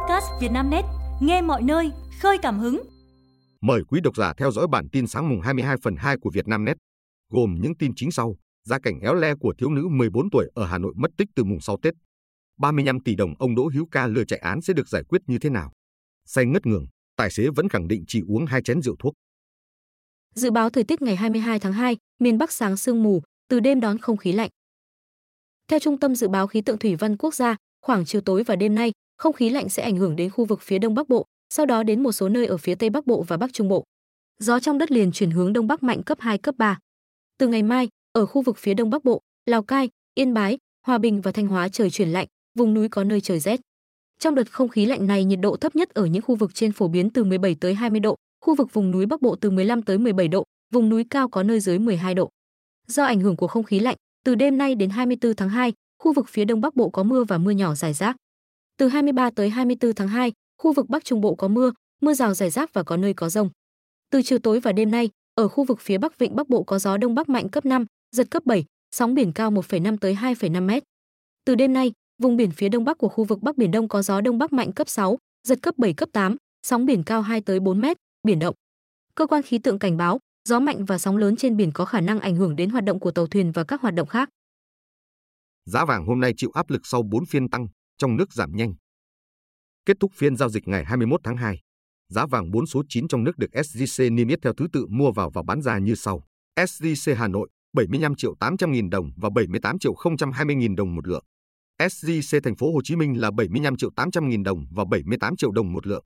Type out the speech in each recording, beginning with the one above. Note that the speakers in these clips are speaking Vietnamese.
podcast Vietnamnet, nghe mọi nơi, khơi cảm hứng. Mời quý độc giả theo dõi bản tin sáng mùng 22 phần 2 của Vietnamnet, gồm những tin chính sau. Gia cảnh éo le của thiếu nữ 14 tuổi ở Hà Nội mất tích từ mùng 6 Tết. 35 tỷ đồng ông Đỗ Hữu Ca lừa chạy án sẽ được giải quyết như thế nào? Say ngất ngường, tài xế vẫn khẳng định chỉ uống hai chén rượu thuốc. Dự báo thời tiết ngày 22 tháng 2, miền Bắc sáng sương mù, từ đêm đón không khí lạnh. Theo Trung tâm Dự báo Khí tượng Thủy văn Quốc gia, khoảng chiều tối và đêm nay, không khí lạnh sẽ ảnh hưởng đến khu vực phía Đông Bắc Bộ, sau đó đến một số nơi ở phía Tây Bắc Bộ và Bắc Trung Bộ. Gió trong đất liền chuyển hướng Đông Bắc mạnh cấp 2, cấp 3. Từ ngày mai, ở khu vực phía Đông Bắc Bộ, Lào Cai, Yên Bái, Hòa Bình và Thanh Hóa trời chuyển lạnh, vùng núi có nơi trời rét. Trong đợt không khí lạnh này, nhiệt độ thấp nhất ở những khu vực trên phổ biến từ 17 tới 20 độ, khu vực vùng núi Bắc Bộ từ 15 tới 17 độ, vùng núi cao có nơi dưới 12 độ. Do ảnh hưởng của không khí lạnh, từ đêm nay đến 24 tháng 2, khu vực phía Đông Bắc Bộ có mưa và mưa nhỏ rải rác. Từ 23 tới 24 tháng 2, khu vực Bắc Trung Bộ có mưa, mưa rào rải rác và có nơi có rông. Từ chiều tối và đêm nay, ở khu vực phía Bắc Vịnh Bắc Bộ có gió đông bắc mạnh cấp 5, giật cấp 7, sóng biển cao 1,5 tới 2,5 mét. Từ đêm nay, vùng biển phía đông bắc của khu vực Bắc Biển Đông có gió đông bắc mạnh cấp 6, giật cấp 7 cấp 8, sóng biển cao 2 tới 4 mét, biển động. Cơ quan khí tượng cảnh báo, gió mạnh và sóng lớn trên biển có khả năng ảnh hưởng đến hoạt động của tàu thuyền và các hoạt động khác. Giá vàng hôm nay chịu áp lực sau 4 phiên tăng, trong nước giảm nhanh. Kết thúc phiên giao dịch ngày 21 tháng 2, giá vàng 4 số 9 trong nước được SJC niêm yết theo thứ tự mua vào và bán ra như sau. SJC Hà Nội 75 triệu 800 nghìn đồng và 78 triệu 020 nghìn đồng một lượng. SJC thành phố Hồ Chí Minh là 75 triệu 800 nghìn đồng và 78 triệu đồng một lượng.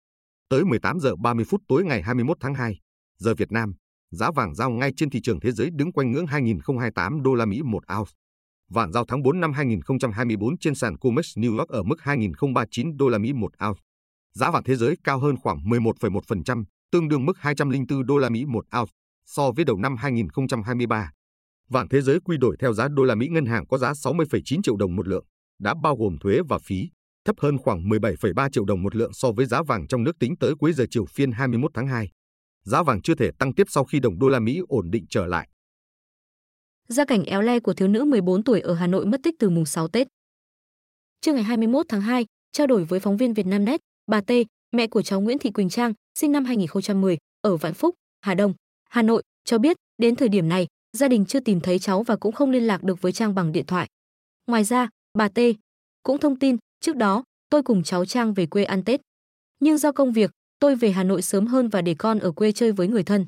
Tới 18 giờ 30 phút tối ngày 21 tháng 2, giờ Việt Nam, giá vàng giao ngay trên thị trường thế giới đứng quanh ngưỡng 2028 đô la Mỹ một ounce. Vàng giao tháng 4 năm 2024 trên sàn COMEX New York ở mức 2039 đô la Mỹ một ounce. Giá vàng thế giới cao hơn khoảng 11,1%, tương đương mức 204 đô la Mỹ một ounce so với đầu năm 2023. Vàng thế giới quy đổi theo giá đô la Mỹ ngân hàng có giá 60,9 triệu đồng một lượng, đã bao gồm thuế và phí, thấp hơn khoảng 17,3 triệu đồng một lượng so với giá vàng trong nước tính tới cuối giờ chiều phiên 21 tháng 2. Giá vàng chưa thể tăng tiếp sau khi đồng đô la Mỹ ổn định trở lại. Gia cảnh éo le của thiếu nữ 14 tuổi ở Hà Nội mất tích từ mùng 6 Tết. Trưa ngày 21 tháng 2, trao đổi với phóng viên Vietnamnet, bà T, mẹ của cháu Nguyễn Thị Quỳnh Trang, sinh năm 2010, ở Vạn Phúc, Hà Đông, Hà Nội, cho biết đến thời điểm này, gia đình chưa tìm thấy cháu và cũng không liên lạc được với Trang bằng điện thoại. Ngoài ra, bà T cũng thông tin, trước đó, tôi cùng cháu Trang về quê ăn Tết. Nhưng do công việc, tôi về Hà Nội sớm hơn và để con ở quê chơi với người thân.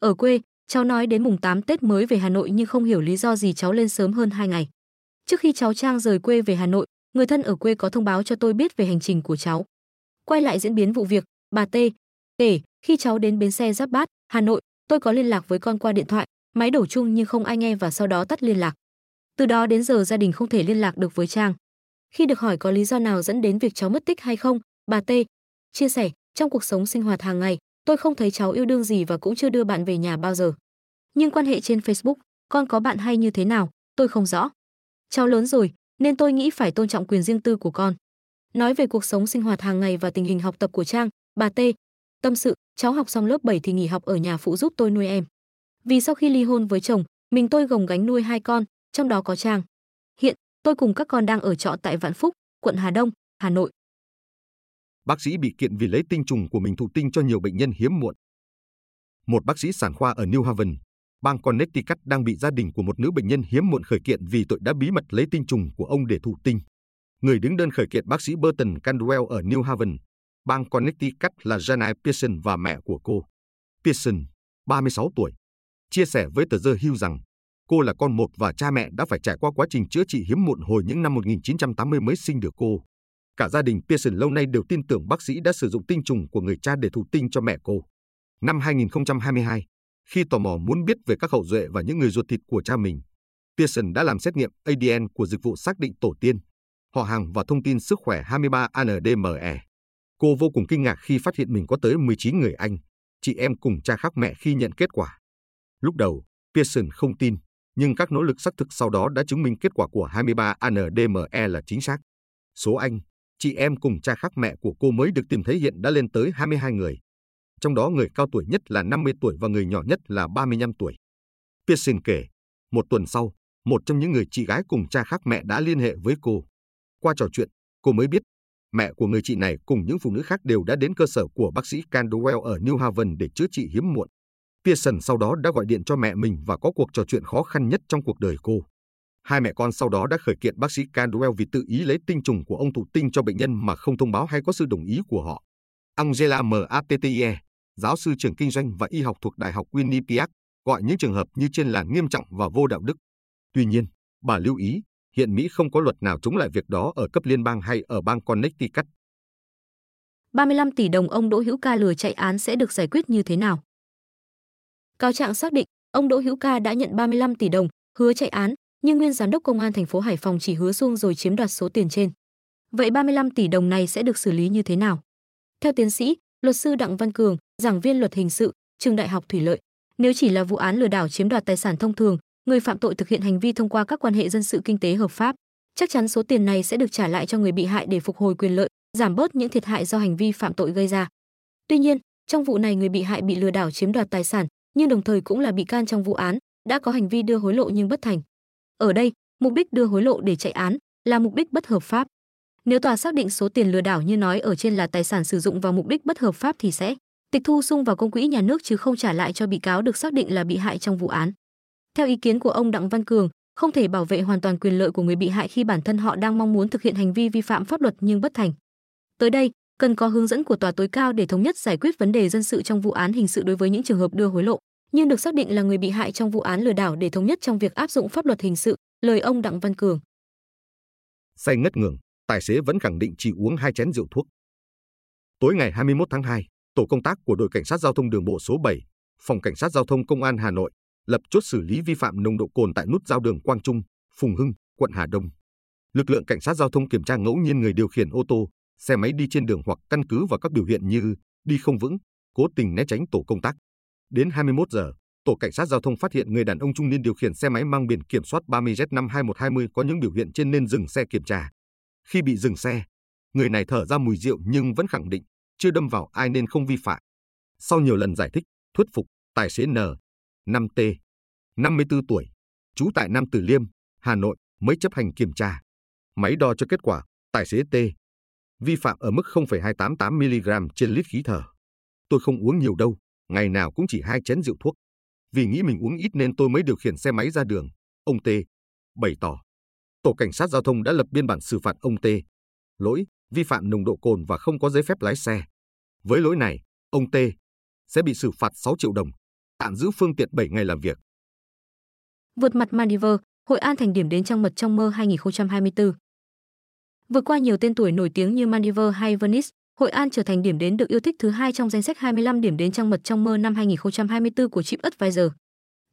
Ở quê, cháu nói đến mùng 8 Tết mới về Hà Nội nhưng không hiểu lý do gì cháu lên sớm hơn 2 ngày. Trước khi cháu Trang rời quê về Hà Nội, người thân ở quê có thông báo cho tôi biết về hành trình của cháu. Quay lại diễn biến vụ việc, bà T kể, khi cháu đến bến xe Giáp Bát, Hà Nội, tôi có liên lạc với con qua điện thoại, máy đổ chung nhưng không ai nghe và sau đó tắt liên lạc. Từ đó đến giờ gia đình không thể liên lạc được với Trang. Khi được hỏi có lý do nào dẫn đến việc cháu mất tích hay không, bà T chia sẻ, trong cuộc sống sinh hoạt hàng ngày, tôi không thấy cháu yêu đương gì và cũng chưa đưa bạn về nhà bao giờ. Nhưng quan hệ trên Facebook, con có bạn hay như thế nào, tôi không rõ. Cháu lớn rồi, nên tôi nghĩ phải tôn trọng quyền riêng tư của con. Nói về cuộc sống sinh hoạt hàng ngày và tình hình học tập của Trang, bà T tâm sự, cháu học xong lớp 7 thì nghỉ học ở nhà phụ giúp tôi nuôi em. Vì sau khi ly hôn với chồng, mình tôi gồng gánh nuôi hai con, trong đó có Trang. Hiện, tôi cùng các con đang ở trọ tại Vạn Phúc, quận Hà Đông, Hà Nội. Bác sĩ bị kiện vì lấy tinh trùng của mình thụ tinh cho nhiều bệnh nhân hiếm muộn. Một bác sĩ sản khoa ở New Haven, bang Connecticut đang bị gia đình của một nữ bệnh nhân hiếm muộn khởi kiện vì tội đã bí mật lấy tinh trùng của ông để thụ tinh. Người đứng đơn khởi kiện bác sĩ Burton Candwell ở New Haven, bang Connecticut là Janai Pearson và mẹ của cô. Pearson, 36 tuổi, chia sẻ với tờ The Hill rằng cô là con một và cha mẹ đã phải trải qua quá trình chữa trị hiếm muộn hồi những năm 1980 mới sinh được cô. Cả gia đình Pearson lâu nay đều tin tưởng bác sĩ đã sử dụng tinh trùng của người cha để thụ tinh cho mẹ cô. Năm 2022, khi tò mò muốn biết về các hậu duệ và những người ruột thịt của cha mình, Pearson đã làm xét nghiệm ADN của dịch vụ xác định tổ tiên, họ hàng và thông tin sức khỏe 23 ANDME. Cô vô cùng kinh ngạc khi phát hiện mình có tới 19 người anh, chị em cùng cha khác mẹ khi nhận kết quả. Lúc đầu, Pearson không tin, nhưng các nỗ lực xác thực sau đó đã chứng minh kết quả của 23 ANDME là chính xác. Số anh, chị em cùng cha khác mẹ của cô mới được tìm thấy hiện đã lên tới 22 người. Trong đó người cao tuổi nhất là 50 tuổi và người nhỏ nhất là 35 tuổi. Pearson kể, một tuần sau, một trong những người chị gái cùng cha khác mẹ đã liên hệ với cô. Qua trò chuyện, cô mới biết mẹ của người chị này cùng những phụ nữ khác đều đã đến cơ sở của bác sĩ Candwell ở New Haven để chữa trị hiếm muộn. Pearson sau đó đã gọi điện cho mẹ mình và có cuộc trò chuyện khó khăn nhất trong cuộc đời cô. Hai mẹ con sau đó đã khởi kiện bác sĩ Caldwell vì tự ý lấy tinh trùng của ông thụ tinh cho bệnh nhân mà không thông báo hay có sự đồng ý của họ. Angela Mattie, giáo sư trường kinh doanh và y học thuộc Đại học Quinnipiac, gọi những trường hợp như trên là nghiêm trọng và vô đạo đức. Tuy nhiên, bà lưu ý, hiện Mỹ không có luật nào chống lại việc đó ở cấp liên bang hay ở bang Connecticut. 35 tỷ đồng ông Đỗ Hữu Ca lừa chạy án sẽ được giải quyết như thế nào? Cáo trạng xác định, ông Đỗ Hữu Ca đã nhận 35 tỷ đồng, hứa chạy án, nhưng nguyên giám đốc công an thành phố Hải Phòng chỉ hứa xuông rồi chiếm đoạt số tiền trên. Vậy 35 tỷ đồng này sẽ được xử lý như thế nào? Theo tiến sĩ, luật sư Đặng Văn Cường, giảng viên luật hình sự, trường Đại học Thủy Lợi, nếu chỉ là vụ án lừa đảo chiếm đoạt tài sản thông thường, người phạm tội thực hiện hành vi thông qua các quan hệ dân sự kinh tế hợp pháp, chắc chắn số tiền này sẽ được trả lại cho người bị hại để phục hồi quyền lợi, giảm bớt những thiệt hại do hành vi phạm tội gây ra. Tuy nhiên, trong vụ này người bị hại bị lừa đảo chiếm đoạt tài sản, nhưng đồng thời cũng là bị can trong vụ án, đã có hành vi đưa hối lộ nhưng bất thành. Ở đây, mục đích đưa hối lộ để chạy án là mục đích bất hợp pháp. Nếu tòa xác định số tiền lừa đảo như nói ở trên là tài sản sử dụng vào mục đích bất hợp pháp thì sẽ tịch thu sung vào công quỹ nhà nước chứ không trả lại cho bị cáo được xác định là bị hại trong vụ án. Theo ý kiến của ông Đặng Văn Cường, không thể bảo vệ hoàn toàn quyền lợi của người bị hại khi bản thân họ đang mong muốn thực hiện hành vi vi phạm pháp luật nhưng bất thành. Tới đây, cần có hướng dẫn của tòa tối cao để thống nhất giải quyết vấn đề dân sự trong vụ án hình sự đối với những trường hợp đưa hối lộ, nhưng được xác định là người bị hại trong vụ án lừa đảo để thống nhất trong việc áp dụng pháp luật hình sự, lời ông Đặng Văn Cường. Say ngất ngường, tài xế vẫn khẳng định chỉ uống hai chén rượu thuốc. Tối ngày 21 tháng 2, tổ công tác của đội cảnh sát giao thông đường bộ số 7, phòng cảnh sát giao thông công an Hà Nội lập chốt xử lý vi phạm nồng độ cồn tại nút giao đường Quang Trung, Phùng Hưng, quận Hà Đông. Lực lượng cảnh sát giao thông kiểm tra ngẫu nhiên người điều khiển ô tô, xe máy đi trên đường hoặc căn cứ vào các biểu hiện như đi không vững, cố tình né tránh tổ công tác. Đến 21 giờ, tổ cảnh sát giao thông phát hiện người đàn ông trung niên điều khiển xe máy mang biển kiểm soát 30Z52120 có những biểu hiện trên nên dừng xe kiểm tra. Khi bị dừng xe, người này thở ra mùi rượu nhưng vẫn khẳng định chưa đâm vào ai nên không vi phạm. Sau nhiều lần giải thích, thuyết phục, tài xế N, 5T, 54 tuổi, trú tại Nam Từ Liêm, Hà Nội mới chấp hành kiểm tra. Máy đo cho kết quả, tài xế T vi phạm ở mức 0,288 mg trên lít khí thở. Tôi không uống nhiều đâu, ngày nào cũng chỉ hai chén rượu thuốc. Vì nghĩ mình uống ít nên tôi mới điều khiển xe máy ra đường, ông T bày tỏ. Tổ cảnh sát giao thông đã lập biên bản xử phạt ông T. Lỗi vi phạm nồng độ cồn và không có giấy phép lái xe. Với lỗi này, ông T sẽ bị xử phạt 6 triệu đồng, tạm giữ phương tiện 7 ngày làm việc. Vượt mặt Maldives, Hội An thành điểm đến trong mật trong mơ 2024. Vượt qua nhiều tên tuổi nổi tiếng như Maldives hay Venice, Hội An trở thành điểm đến được yêu thích thứ hai trong danh sách 25 điểm đến trong mật trong mơ năm 2024 của TripAdvisor.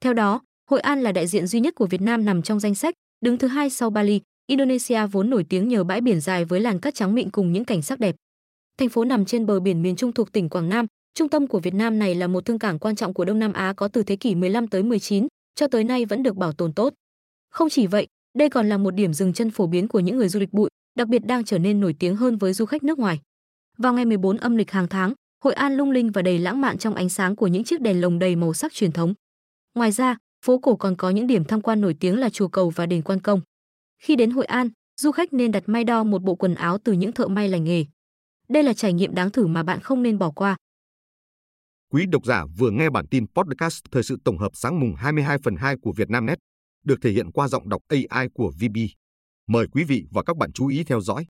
Theo đó, Hội An là đại diện duy nhất của Việt Nam nằm trong danh sách, đứng thứ hai sau Bali, Indonesia vốn nổi tiếng nhờ bãi biển dài với làn cát trắng mịn cùng những cảnh sắc đẹp. Thành phố nằm trên bờ biển miền Trung thuộc tỉnh Quảng Nam, trung tâm của Việt Nam này là một thương cảng quan trọng của Đông Nam Á có từ thế kỷ 15 tới 19, cho tới nay vẫn được bảo tồn tốt. Không chỉ vậy, đây còn là một điểm dừng chân phổ biến của những người du lịch bụi, đặc biệt đang trở nên nổi tiếng hơn với du khách nước ngoài. Vào ngày 14 âm lịch hàng tháng, Hội An lung linh và đầy lãng mạn trong ánh sáng của những chiếc đèn lồng đầy màu sắc truyền thống. Ngoài ra, phố cổ còn có những điểm tham quan nổi tiếng là chùa cầu và đền Quan Công. Khi đến Hội An, du khách nên đặt may đo một bộ quần áo từ những thợ may lành nghề. Đây là trải nghiệm đáng thử mà bạn không nên bỏ qua. Quý độc giả vừa nghe bản tin podcast thời sự tổng hợp sáng mùng 22 phần 2 của Vietnamnet, được thể hiện qua giọng đọc AI của VB. Mời quý vị và các bạn chú ý theo dõi.